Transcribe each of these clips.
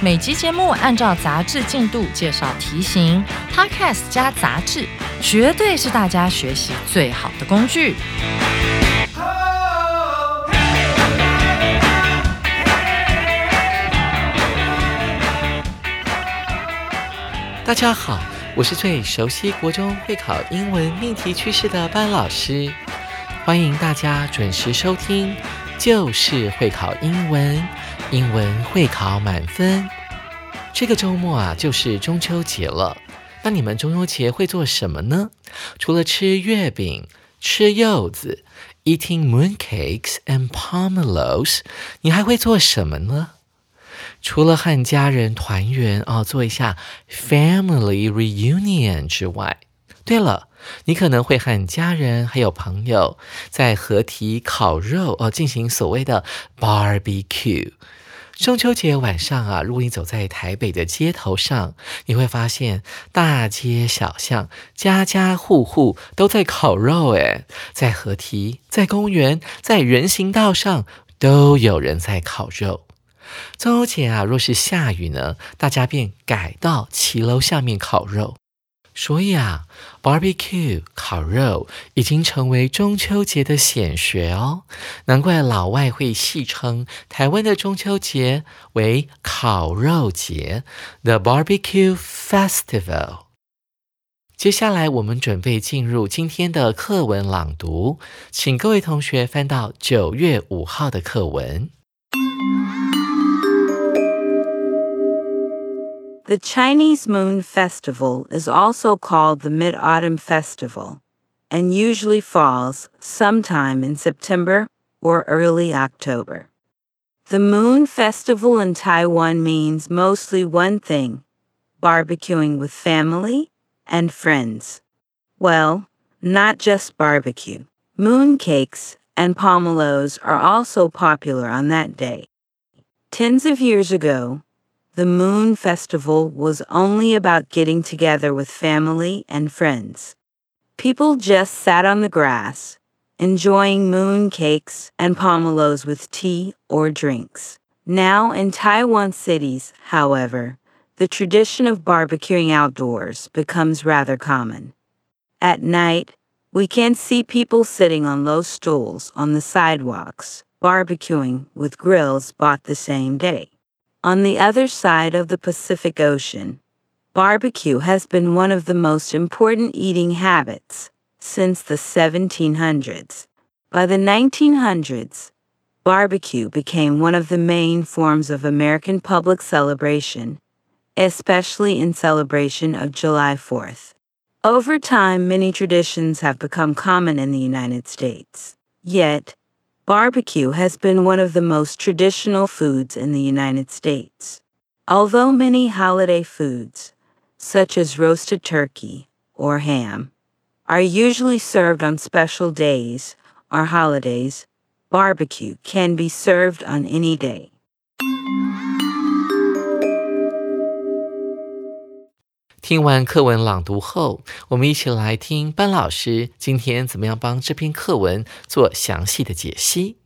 每集节目按照杂志进度介绍题型，Podcast 加杂志，绝对是大家学习最好的工具。大家好。我是最熟悉国中会考英文命题趋势的班老师，欢迎大家准时收听，就是会考英文，英文会考满分。这个周末啊，就是中秋节了。那你们中秋节会做什么呢？除了吃月饼、吃柚子，eating mooncakes and pomelos，你还会做什么呢？除了和家人团圆哦，做一下 family reunion 之外，对了，你可能会和家人还有朋友在合体烤肉哦，进行所谓的 barbecue。中秋节晚上啊，如果你走在台北的街头上，你会发现大街小巷、家家户户都在烤肉，诶，在河堤、在公园、在人行道上，都有人在烤肉。中秋节啊，若是下雨呢，大家便改到骑楼下面烤肉。所以啊，barbecue 烤肉已经成为中秋节的显学哦。难怪老外会戏称台湾的中秋节为烤肉节 （The Barbecue Festival）。接下来，我们准备进入今天的课文朗读，请各位同学翻到九月五号的课文。The Chinese Moon Festival is also called the Mid Autumn Festival and usually falls sometime in September or early October. The Moon Festival in Taiwan means mostly one thing barbecuing with family and friends. Well, not just barbecue. Moon cakes and pomelos are also popular on that day. Tens of years ago, the Moon Festival was only about getting together with family and friends. People just sat on the grass, enjoying moon cakes and pomelos with tea or drinks. Now, in Taiwan cities, however, the tradition of barbecuing outdoors becomes rather common. At night, we can see people sitting on low stools on the sidewalks, barbecuing with grills bought the same day. On the other side of the Pacific Ocean, barbecue has been one of the most important eating habits since the 1700s. By the 1900s, barbecue became one of the main forms of American public celebration, especially in celebration of July 4th. Over time, many traditions have become common in the United States. Yet, Barbecue has been one of the most traditional foods in the United States. Although many holiday foods, such as roasted turkey or ham, are usually served on special days or holidays, barbecue can be served on any day. 听完课文朗读后，我们一起来听班老师今天怎么样帮这篇课文做详细的解析。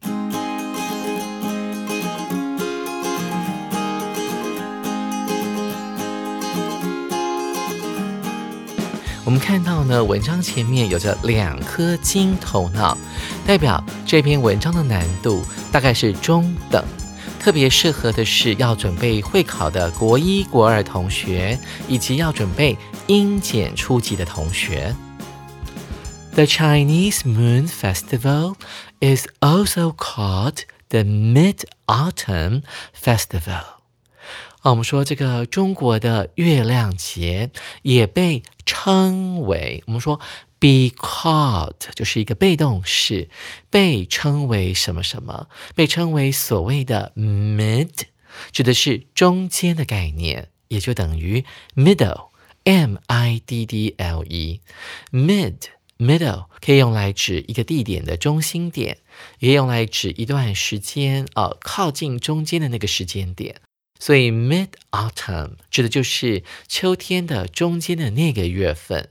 我们看到呢，文章前面有着两颗金头脑，代表这篇文章的难度大概是中等。特别适合的是要准备会考的国一、国二同学，以及要准备英检初级的同学。The Chinese Moon Festival is also called the Mid-Autumn Festival。啊，我们说这个中国的月亮节也被称为，我们说。Be called 就是一个被动式，被称为什么什么，被称为所谓的 mid，指的是中间的概念。也就等于 middle，m i d d l e，mid middle 可以用来指一个地点的中心点，也用来指一段时间啊靠近中间的那个时间点。所以 mid autumn 指的就是秋天的中间的那个月份。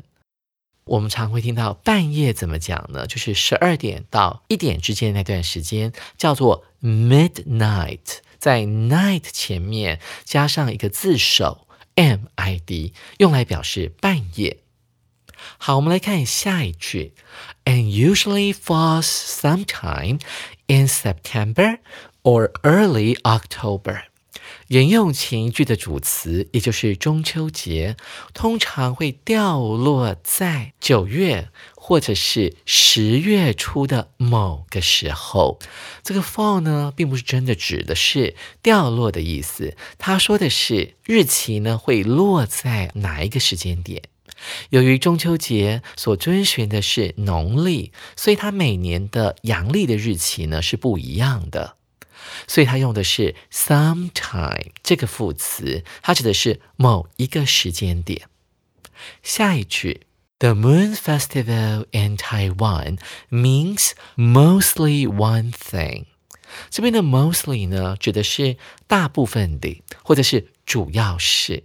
我们常会听到半夜怎么讲呢？就是十二点到一点之间那段时间叫做 midnight，在 night 前面加上一个字首 m i d，用来表示半夜。好，我们来看下一句，and usually falls sometime in September or early October。沿用前一句的主词，也就是中秋节，通常会掉落在九月或者是十月初的某个时候。这个 fall 呢，并不是真的指的是掉落的意思，他说的是日期呢会落在哪一个时间点。由于中秋节所遵循的是农历，所以它每年的阳历的日期呢是不一样的。所以它用的是 sometime 这个副词，它指的是某一个时间点。下一句，The Moon Festival in Taiwan means mostly one thing。这边的 mostly 呢，指的是大部分的，或者是主要是。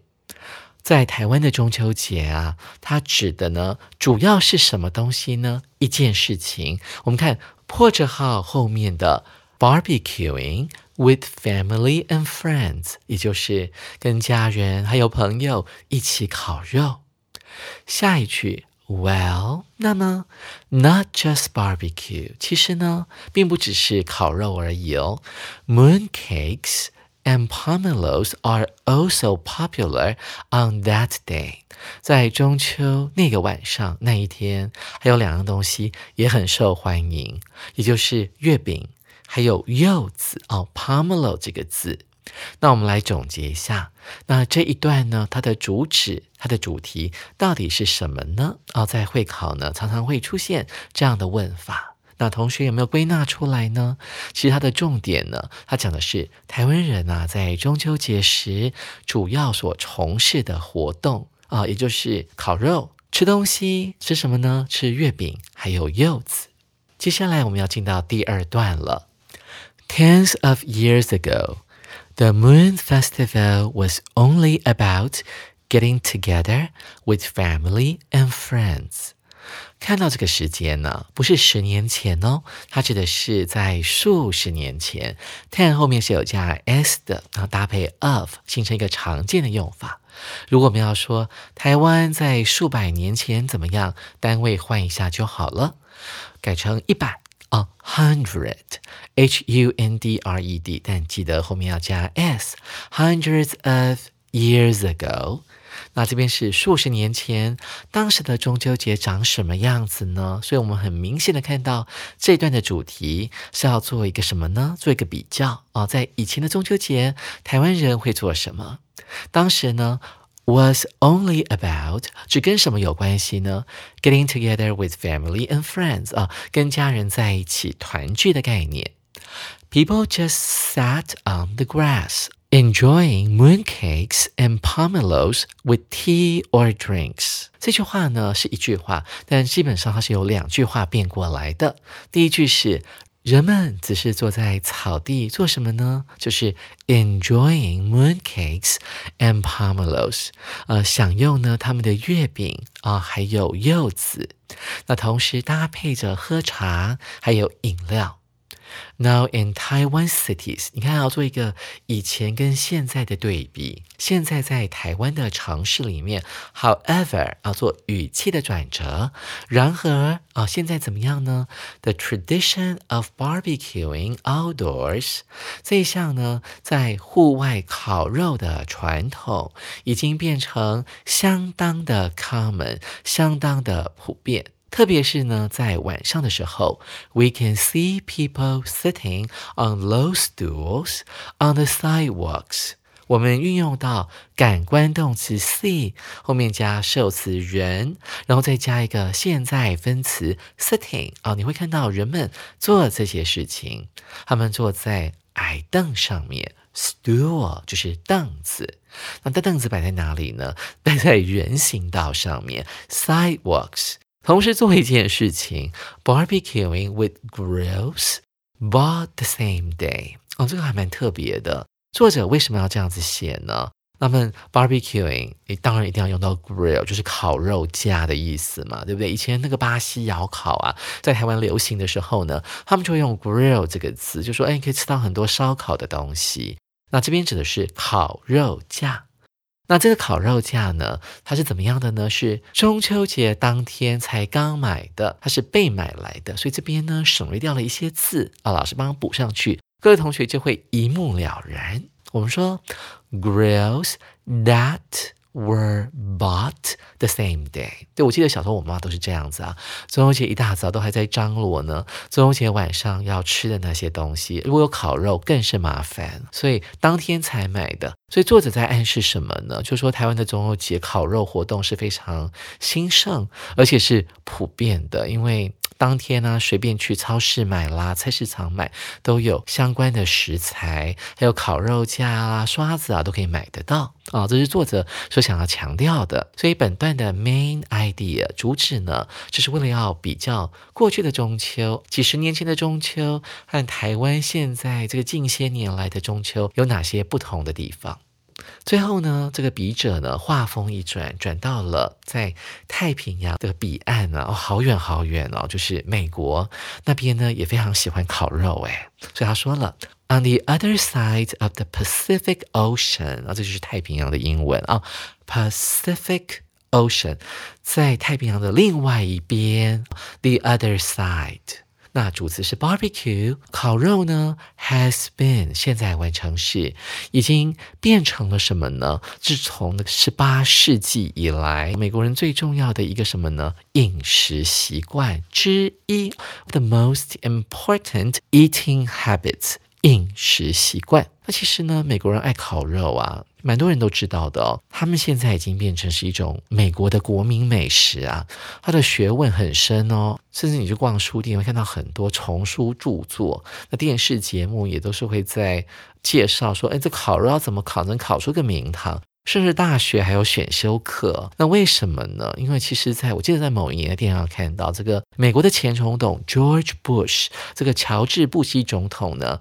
在台湾的中秋节啊，它指的呢，主要是什么东西呢？一件事情。我们看破折号后面的。Barbecuing with family and friends，也就是跟家人还有朋友一起烤肉。下一句，Well，那么 not just barbecue，其实呢，并不只是烤肉而已哦。Mooncakes and pomelos are also popular on that day。在中秋那个晚上那一天，还有两样东西也很受欢迎，也就是月饼。 还有柚子哦，pomelo 这个字，那我们来总结一下，那这一段呢，它的主旨、它的主题到底是什么呢？哦，在会考呢，常常会出现这样的问法。那同学有没有归纳出来呢？其实它的重点呢，它讲的是台湾人啊，在中秋节时主要所从事的活动啊，也就是烤肉、吃东西，吃什么呢？吃月饼，还有柚子。接下来我们要进到第二段了。Tens of years ago, the Moon Festival was only about getting together with family and friends. 看到这个时间呢，不是十年前哦，它指的是在数十年前。ten 后面是有加 s 的，然后搭配 of，形成一个常见的用法。如果我们要说台湾在数百年前怎么样，单位换一下就好了，改成一百。A hundred, h u n d r e d，但记得后面要加 s。Hundreds of years ago，那这边是数十年前，当时的中秋节长什么样子呢？所以我们很明显的看到这段的主题是要做一个什么呢？做一个比较啊，在以前的中秋节，台湾人会做什么？当时呢 ？was only about 只跟什么有关系呢？Getting together with family and friends 啊，跟家人在一起团聚的概念。People just sat on the grass, enjoying mooncakes and pomelos with tea or drinks。这句话呢是一句话，但基本上它是由两句话变过来的。第一句是 人们只是坐在草地做什么呢？就是 enjoying mooncakes and pomelos，呃，享用呢他们的月饼啊，还有柚子。那同时搭配着喝茶，还有饮料。Now in Taiwan cities，你看要做一个以前跟现在的对比。现在在台湾的城市里面，However，要做语气的转折。然而啊，现在怎么样呢？The tradition of barbecuing outdoors，这一项呢，在户外烤肉的传统，已经变成相当的 common，相当的普遍。特别是呢，在晚上的时候，we can see people sitting on low stools on the sidewalks。我们运用到感官动词 see 后面加受词人，然后再加一个现在分词 sitting 啊，你会看到人们做这些事情，他们坐在矮凳上面 stool 就是凳子。那凳子摆在哪里呢？摆在人行道上面，sidewalks。同时做一件事情，barbecuing with grills bought the same day。哦，这个还蛮特别的。作者为什么要这样子写呢？那么 barbecuing，你当然一定要用到 grill，就是烤肉架的意思嘛，对不对？以前那个巴西窑烤啊，在台湾流行的时候呢，他们就会用 grill 这个词，就说哎，可以吃到很多烧烤的东西。那这边指的是烤肉架。那这个烤肉架呢，它是怎么样的呢？是中秋节当天才刚买的，它是被买来的，所以这边呢省略掉了一些字啊，老师帮补上去，各位同学就会一目了然。我们说 grills that were bought the same day。对我记得小时候我妈都是这样子啊，中秋节一大早都还在张罗呢，中秋节晚上要吃的那些东西，如果有烤肉更是麻烦，所以当天才买的。所以作者在暗示什么呢？就说台湾的中秋节烤肉活动是非常兴盛，而且是普遍的，因为。当天呢，随便去超市买啦，菜市场买都有相关的食材，还有烤肉架啊、刷子啊，都可以买得到啊。这是作者所想要强调的。所以本段的 main idea 主旨呢，就是为了要比较过去的中秋、几十年前的中秋和台湾现在这个近些年来的中秋有哪些不同的地方。最后呢，这个笔者呢，话锋一转，转到了在太平洋的彼岸啊，哦，好远好远哦，就是美国那边呢，也非常喜欢烤肉哎，所以他说了，on the other side of the Pacific Ocean，啊，这就是太平洋的英文啊，Pacific Ocean，在太平洋的另外一边，the other side。那主词是 barbecue，烤肉呢？Has been 现在完成时，已经变成了什么呢？自从那个十八世纪以来，美国人最重要的一个什么呢？饮食习惯之一，the most important eating habits。饮食习惯，那其实呢，美国人爱烤肉啊，蛮多人都知道的哦。他们现在已经变成是一种美国的国民美食啊，它的学问很深哦。甚至你去逛书店，会看到很多丛书著作，那电视节目也都是会在介绍说，哎，这烤肉要怎么烤，能烤出个名堂。甚至大学还有选修课，那为什么呢？因为其实在我记得在某一年的电视上看到，这个美国的前总统 George Bush，这个乔治布希总统呢。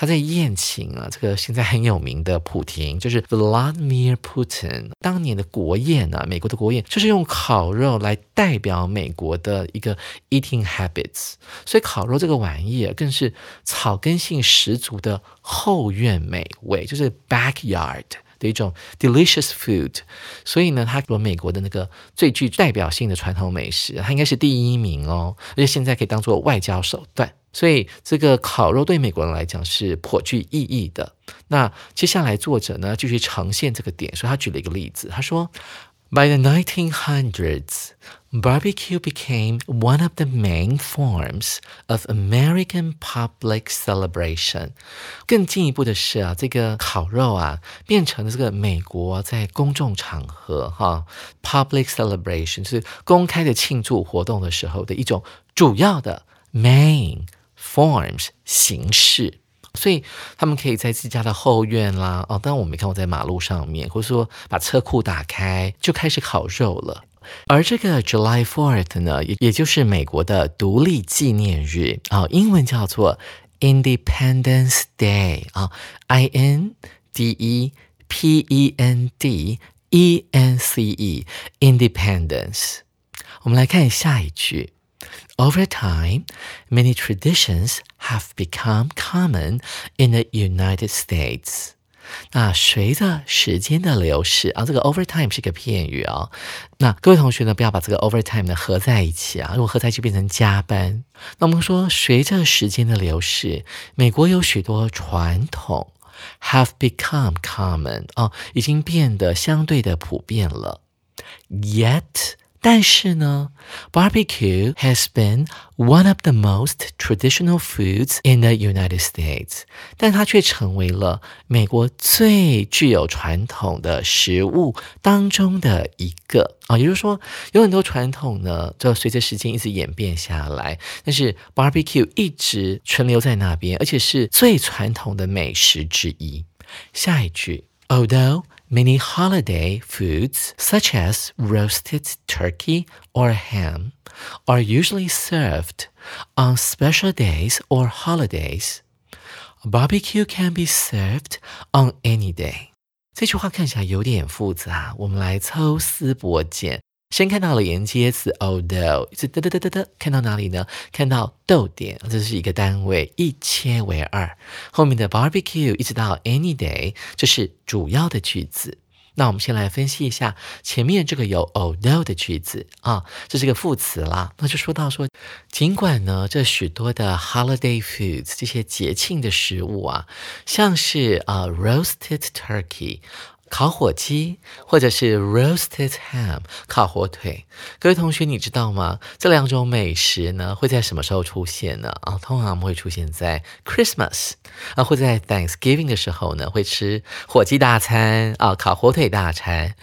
他在宴请啊，这个现在很有名的普廷，就是 Vladimir Putin。当年的国宴啊，美国的国宴就是用烤肉来代表美国的一个 eating habits。所以烤肉这个玩意儿更是草根性十足的后院美味，就是 backyard 的一种 delicious food。所以呢，它和美国的那个最具代表性的传统美食，它应该是第一名哦，而且现在可以当做外交手段。所以这个烤肉对美国人来讲是颇具意义的。那接下来作者呢继续呈现这个点，所以他举了一个例子，他说：By the 1900s, barbecue became one of the main forms of American public celebration。更进一步的是啊，这个烤肉啊变成了这个美国在公众场合哈 public celebration 就是公开的庆祝活动的时候的一种主要的 main。Forms 形式，所以他们可以在自家的后院啦，哦，当然我没看过在马路上面，或者说把车库打开就开始烤肉了。而这个 July Fourth 呢，也也就是美国的独立纪念日啊，英文叫做 Independence Day 啊，I N D E P E N D E N C E，Independence。我们来看下一句。Over time, many traditions have become common in the United States. 那随着时间的流逝啊，这个 over time 是个片语啊。那各位同学呢，不要把这个 over time 呢合在一起啊，如果合在一起变成加班。那我们说，随着时间的流逝，美国有许多传统 have become common 啊，已经变得相对的普遍了。Yet 但是呢，barbecue has been one of the most traditional foods in the United States，但它却成为了美国最具有传统的食物当中的一个啊。也就是说，有很多传统呢，就随着时间一直演变下来，但是 barbecue 一直存留在那边，而且是最传统的美食之一。 下一句，Although many holiday foods such as roasted turkey or ham are usually served on special days or holidays, barbecue can be served on any day. 这句话看起来有点复杂，我们来抽丝剥茧。 先看到了连接词 although，是得得得得得，看到哪里呢？看到逗点，这是一个单位，一切为二。后面的 barbecue 一直到 any day，这是主要的句子。那我们先来分析一下前面这个有 although 的句子啊，这是个副词啦。那就说到说，尽管呢，这许多的 holiday foods 这些节庆的食物啊，像是啊 roasted turkey。烤火鸡，或者是 roasted ham 烤火腿，各位同学，你知道吗？这两种美食呢，会在什么时候出现呢？啊，通常会出现在 Christmas 啊，会在 Thanksgiving 的时候呢，会吃火鸡大餐啊，烤火腿大餐。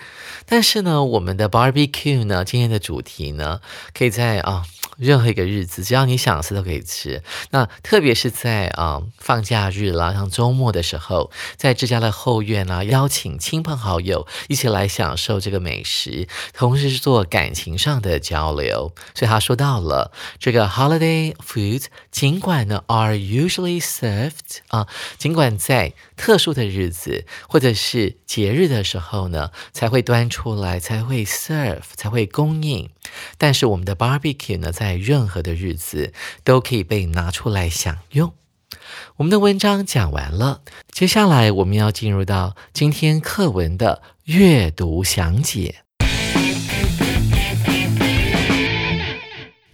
但是呢，我们的 barbecue 呢，今天的主题呢，可以在啊。任何一个日子，只要你想吃都可以吃。那特别是在啊放假日啦，像周末的时候，在自家的后院啊，邀请亲朋好友一起来享受这个美食，同时是做感情上的交流。所以他说到了这个 holiday food，尽管呢 are usually served 啊，尽管在特殊的日子或者是节日的时候呢，才会端出来，才会 serve，才会供应。但是我们的 barbecue 呢，在任何的日子都可以被拿出来享用。我们的文章讲完了，接下来我们要进入到今天课文的阅读详解。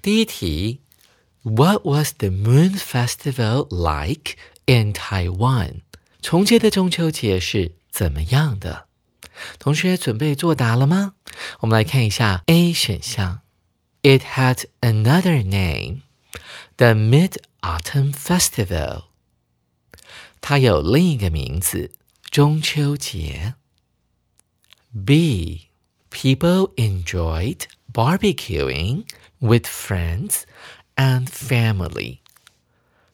第一题，What was the Moon Festival like in Taiwan？重庆的中秋节是怎么样的？同学准备作答了吗？我们来看一下 A 选项，It had another name, the Mid Autumn Festival。它有另一个名字，中秋节。B, people enjoyed barbecuing with friends and family。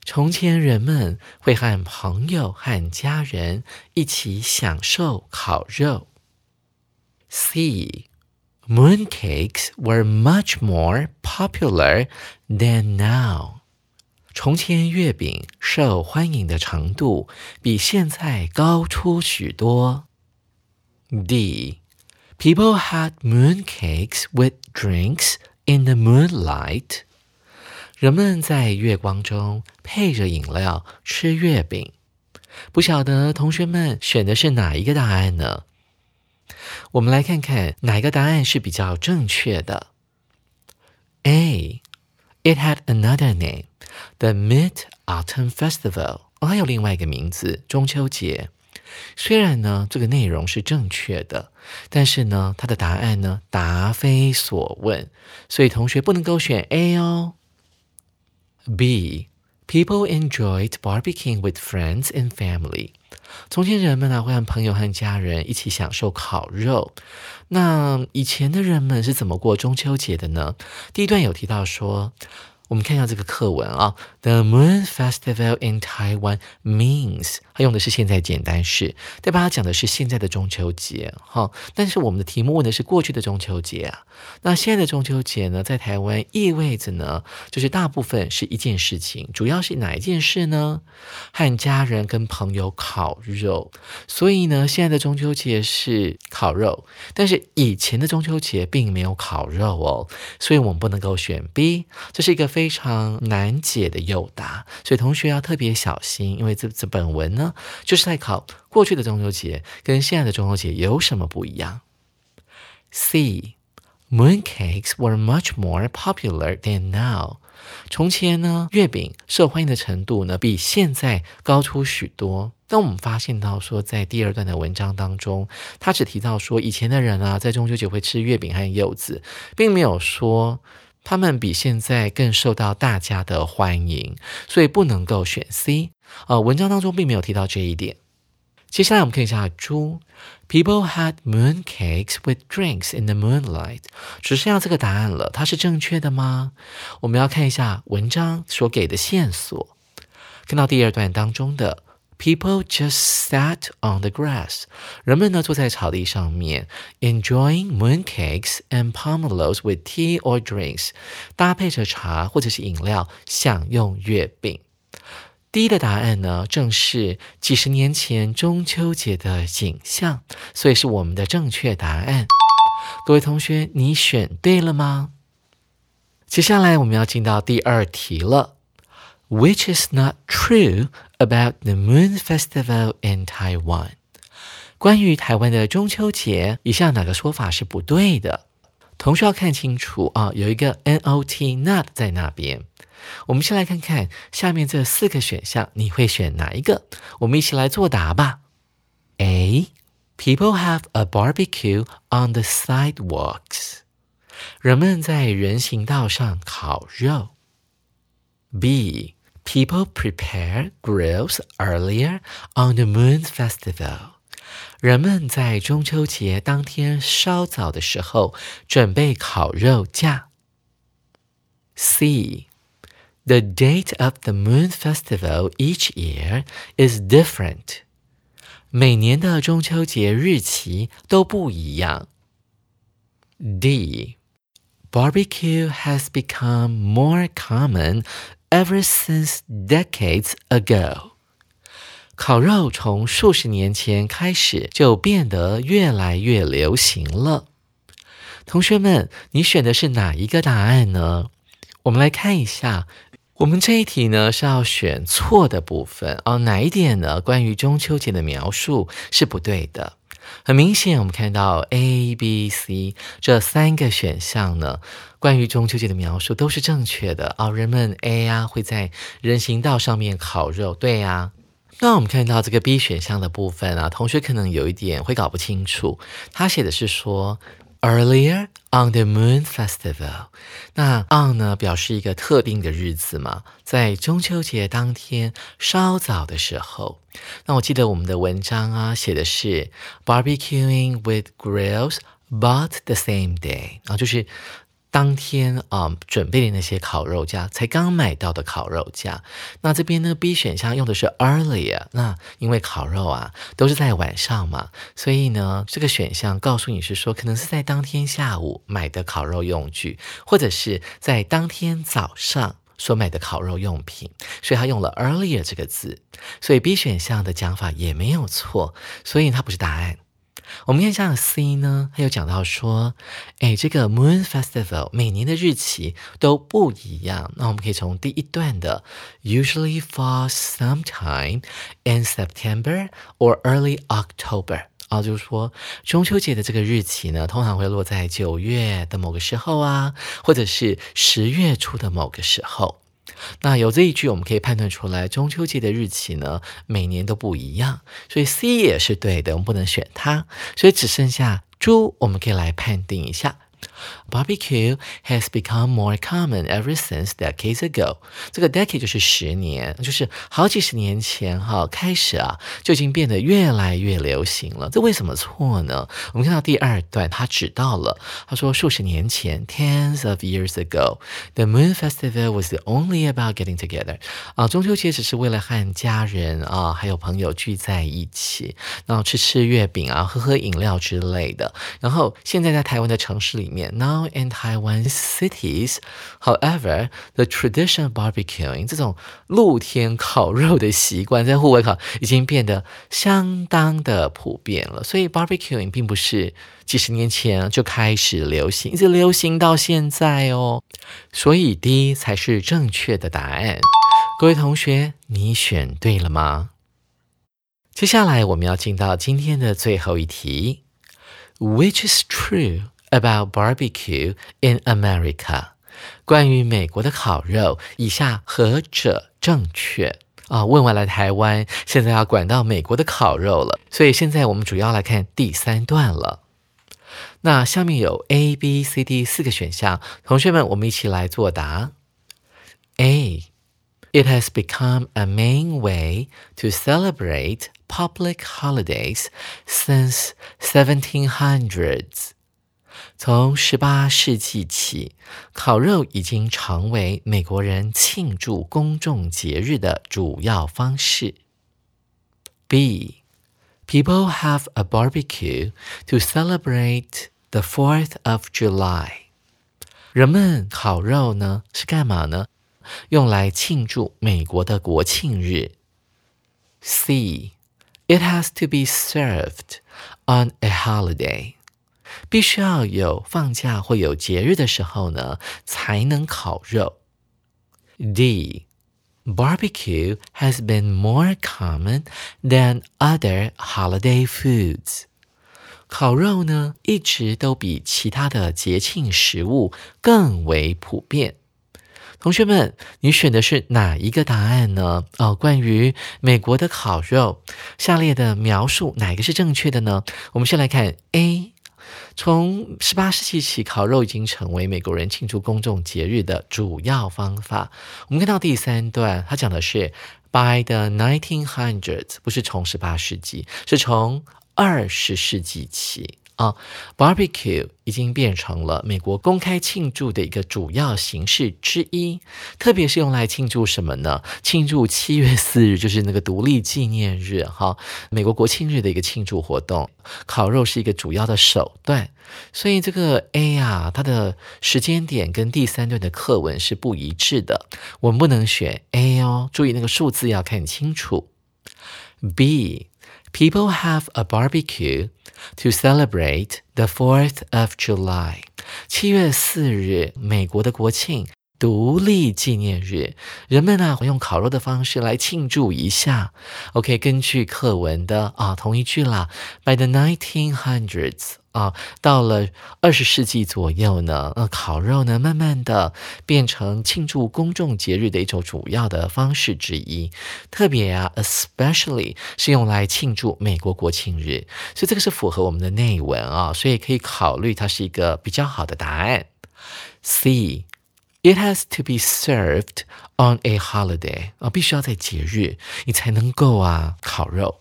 从前人们会和朋友和家人一起享受烤肉。C. Mooncakes were much more popular than now. 从前月饼受欢迎的程度比现在高出许多。D. People had mooncakes with drinks in the moonlight. 人们在月光中配着饮料吃月饼。不晓得同学们选的是哪一个答案呢？我们来看看哪一个答案是比较正确的。A. It had another name, the Mid Autumn Festival。哦，它有另外一个名字，中秋节。虽然呢，这个内容是正确的，但是呢，它的答案呢答非所问，所以同学不能够选 A 哦。B. People enjoyed barbecuing with friends and family. 从前人们呢会和朋友和家人一起享受烤肉。那以前的人们是怎么过中秋节的呢？第一段有提到说。我们看一下这个课文啊，The Moon Festival in Taiwan means，它用的是现在简单式，代表它讲的是现在的中秋节哈。但是我们的题目问的是过去的中秋节啊。那现在的中秋节呢，在台湾意味着呢，就是大部分是一件事情，主要是哪一件事呢？和家人跟朋友烤肉。所以呢，现在的中秋节是烤肉，但是以前的中秋节并没有烤肉哦，所以我们不能够选 B，这是一个非。非常难解的诱答，所以同学要特别小心，因为这这本文呢，就是在考过去的中秋节跟现在的中秋节有什么不一样。C. Mooncakes were much more popular than now. 从前呢，月饼受欢迎的程度呢，比现在高出许多。但我们发现到说，在第二段的文章当中，他只提到说，以前的人啊，在中秋节会吃月饼和柚子，并没有说。他们比现在更受到大家的欢迎，所以不能够选 C。呃，文章当中并没有提到这一点。接下来我们看一下猪，People had mooncakes with drinks in the moonlight。只剩下这个答案了，它是正确的吗？我们要看一下文章所给的线索。看到第二段当中的 People just sat on the grass. 人们呢坐在草地上面，enjoying mooncakes and pomelos with tea or drinks，搭配着茶或者是饮料享用月饼。第一的答案呢，正是几十年前中秋节的景象，所以是我们的正确答案。各位同学，你选对了吗？接下来我们要进到第二题了。Which is not true about the Moon Festival in Taiwan？关于台湾的中秋节，以下哪个说法是不对的？同学要看清楚啊，有一个 not not 在那边。我们先来看看下面这四个选项，你会选哪一个？我们一起来作答吧。A. People have a barbecue on the sidewalks. 人们在人行道上烤肉。B. People prepare grills earlier on the Moon Festival. 人们在中秋节当天稍早的时候准备烤肉架。C. The date of the Moon Festival each year is different. 每年的中秋节日期都不一样。D. Barbecue has become more common ever since decades ago. 烤肉从数十年前开始就变得越来越流行了。同学们，你选的是哪一个答案呢？我们来看一下，我们这一题呢是要选错的部分哦。哪一点呢？关于中秋节的描述是不对的。很明显，我们看到 A、B、C 这三个选项呢，关于中秋节的描述都是正确的哦。人们 A 呀会在人行道上面烤肉，对呀。那我们看到这个 B 选项的部分啊，同学可能有一点会搞不清楚，他写的是说。Earlier on the Moon Festival，那 on 呢表示一个特定的日子嘛，在中秋节当天稍早的时候。那我记得我们的文章啊写的是 barbecuing with grills, but the same day 啊，就是。当天啊，准备的那些烤肉架，才刚买到的烤肉架。那这边呢，B 选项用的是 earlier。那因为烤肉啊，都是在晚上嘛，所以呢，这个选项告诉你是说，可能是在当天下午买的烤肉用具，或者是在当天早上所买的烤肉用品。所以他用了 earlier 这个字，所以 B 选项的讲法也没有错，所以它不是答案。我们看一下 C 呢，它有讲到说，哎，这个 Moon Festival 每年的日期都不一样。那我们可以从第一段的 Usually falls sometime in September or early October 啊，就是说中秋节的这个日期呢，通常会落在九月的某个时候啊，或者是十月初的某个时候。那由这一句，我们可以判断出来，中秋节的日期呢，每年都不一样，所以 C 也是对的，我们不能选它，所以只剩下猪，我们可以来判定一下。Barbecue has become more common ever since decades ago。这个 decade 就是十年，就是好几十年前哈开始啊，就已经变得越来越流行了。这为什么错呢？我们看到第二段，他指到了，他说数十年前，tens of years ago，the Moon Festival was only about getting together。啊，中秋节只是为了和家人啊还有朋友聚在一起，然后吃吃月饼啊，喝喝饮料之类的。然后现在在台湾的城市里面呢。Now in Taiwan cities, however, the tradition of barbecuing 这种露天烤肉的习惯，在户外烤已经变得相当的普遍了。所以 barbecuing 并不是几十年前就开始流行，一直流行到现在哦。所以 D 才是正确的答案。各位同学，你选对了吗？接下来我们要进到今天的最后一题，Which is true？true？About barbecue in America，关于美国的烤肉，以下何者正确啊？问完了台湾，现在要管到美国的烤肉了，所以现在我们主要来看第三段了。那下面有 A、B、C、D 四个选项，同学们，我们一起来作答。A，It has become a main way to celebrate public holidays since 1700s。 从十八世纪起，烤肉已经成为美国人庆祝公众节日的主要方式。 B. People have a barbecue to celebrate the 4th of July. 人们烤肉呢是干嘛呢？用来庆祝美国的国庆日。C. It has to be served on a holiday. 必须要有放假或有节日的时候呢，才能烤肉。D. Barbecue has been more common than other holiday foods. 烤肉呢，一直都比其他的节庆食物更为普遍。同学们，你选的是哪一个答案呢？哦，关于美国的烤肉，下列的描述哪个是正确的呢？我们先来看 A。从十八世纪起，烤肉已经成为美国人庆祝公众节日的主要方法。我们看到第三段，它讲的是 by the nineteen hundreds，不是从十八世纪，是从二十世纪起。啊，barbecue 已经变成了美国公开庆祝的一个主要形式之一，特别是用来庆祝什么呢？庆祝七月四日，就是那个独立纪念日，哈，美国国庆日的一个庆祝活动。烤肉是一个主要的手段，所以这个 A 啊，它的时间点跟第三段的课文是不一致的，我们不能选 A 哦，注意那个数字要看清楚。B。People have a barbecue to celebrate the Fourth of July。七月四日，美国的国庆。 独立纪念日，人们呢会用烤肉的方式来庆祝一下。OK，根据课文的啊同一句啦，By the nineteen hundreds 啊，到了二十世纪左右呢，呃，烤肉呢慢慢的变成庆祝公众节日的一种主要的方式之一。特别啊，especially 是用来庆祝美国国庆日，所以这个是符合我们的内文啊，所以可以考虑它是一个比较好的答案。C。It has to be served on a holiday 啊，必须要在节日，你才能够啊烤肉，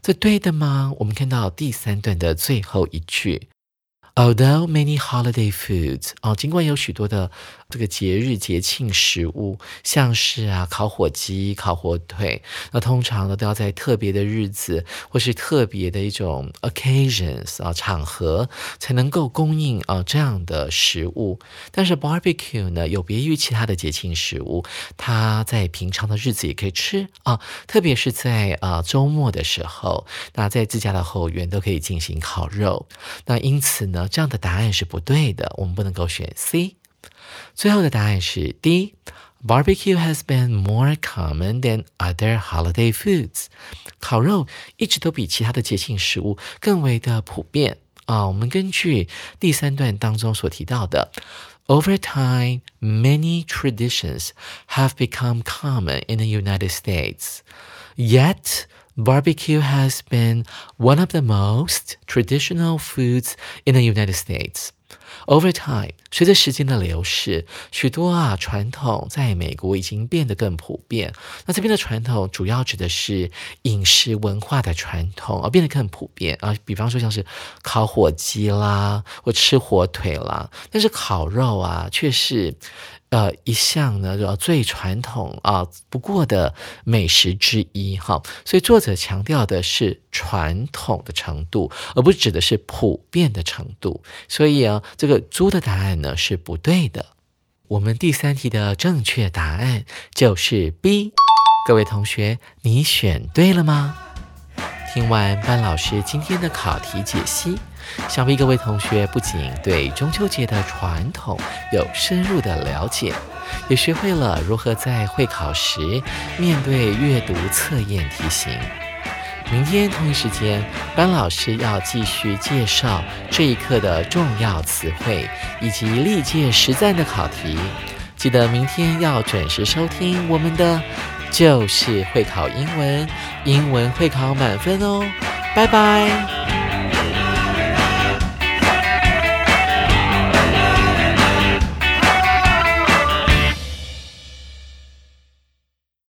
这对的吗？我们看到第三段的最后一句。Although many holiday foods 哦，尽管有许多的这个节日节庆食物，像是啊烤火鸡、烤火腿，那通常呢都要在特别的日子或是特别的一种 occasions 啊场合才能够供应啊这样的食物。但是 barbecue 呢有别于其他的节庆食物，它在平常的日子也可以吃啊，特别是在啊周末的时候，那在自家的后院都可以进行烤肉。那因此呢。这样的答案是不对的，我们不能够选 C。最后的答案是 D。Barbecue has been more common than other holiday foods。烤肉一直都比其他的节庆食物更为的普遍啊。我们根据第三段当中所提到的，Over time, many traditions have become common in the United States. Yet Barbecue has been one of the most traditional foods in the United States. Over time，随着时间的流逝，许多啊传统在美国已经变得更普遍。那这边的传统主要指的是饮食文化的传统，而变得更普遍啊。比方说像是烤火鸡啦，或吃火腿啦，但是烤肉啊却是。呃，一项呢，呃，最传统啊不过的美食之一哈，所以作者强调的是传统的程度，而不是指的是普遍的程度。所以啊，这个猪的答案呢是不对的。我们第三题的正确答案就是 B。各位同学，你选对了吗？听完班老师今天的考题解析。想必各位同学不仅对中秋节的传统有深入的了解，也学会了如何在会考时面对阅读测验题型。明天同一时间，班老师要继续介绍这一课的重要词汇以及历届实战的考题。记得明天要准时收听我们的就是会考英文，英文会考满分哦！拜拜。